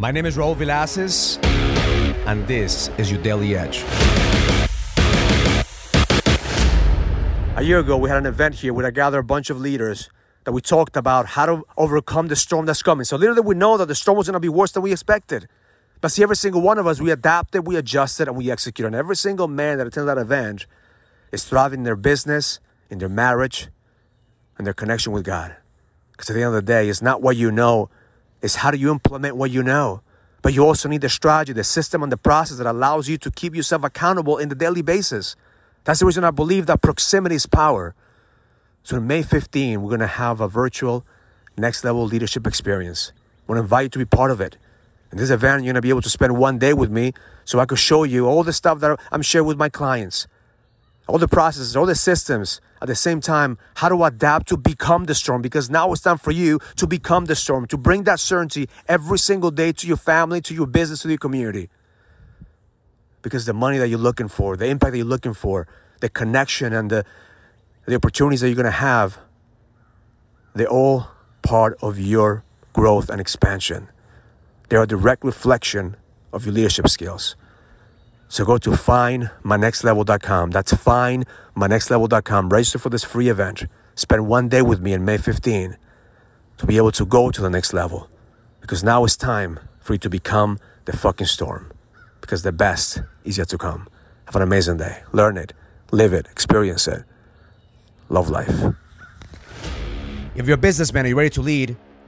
My name is Raul Villacis, and this is your Daily Edge. A year ago, we had an event here where I gathered a bunch of leaders that we talked about how to overcome the storm that's coming. So, literally, we know that the storm was going to be worse than we expected. But see, every single one of us, we adapted, we adjusted, and we executed. And every single man that attended that event is thriving in their business, in their marriage, and their connection with God. Because at the end of the day, it's not what you know, it's how do you implement what you know. But you also need the strategy, the system, and the process that allows you to keep yourself accountable in the daily basis. That's the reason I believe that proximity is power. So on May 15, we're going to have a virtual next level leadership experience. I want to invite you to be part of it. In this event, you're going to be able to spend one day with me so I could show you all the stuff that I'm sharing with my clients, all the processes, all the systems. At the same time, how to adapt to become the storm because now it's time for you to become the storm, to bring that certainty every single day to your family, to your business, to your community. Because the money that you're looking for, the impact that you're looking for, the connection and the, the opportunities that you're going to have, they're all part of your growth and expansion. They're a direct reflection of your leadership skills. So go to findmynextlevel.com. That's findmynextlevel.com. Register for this free event. Spend one day with me in May 15 to be able to go to the next level. Because now it's time for you to become the fucking storm. Because the best is yet to come. Have an amazing day. Learn it, live it, experience it. Love life. If you're a businessman and you're ready to lead,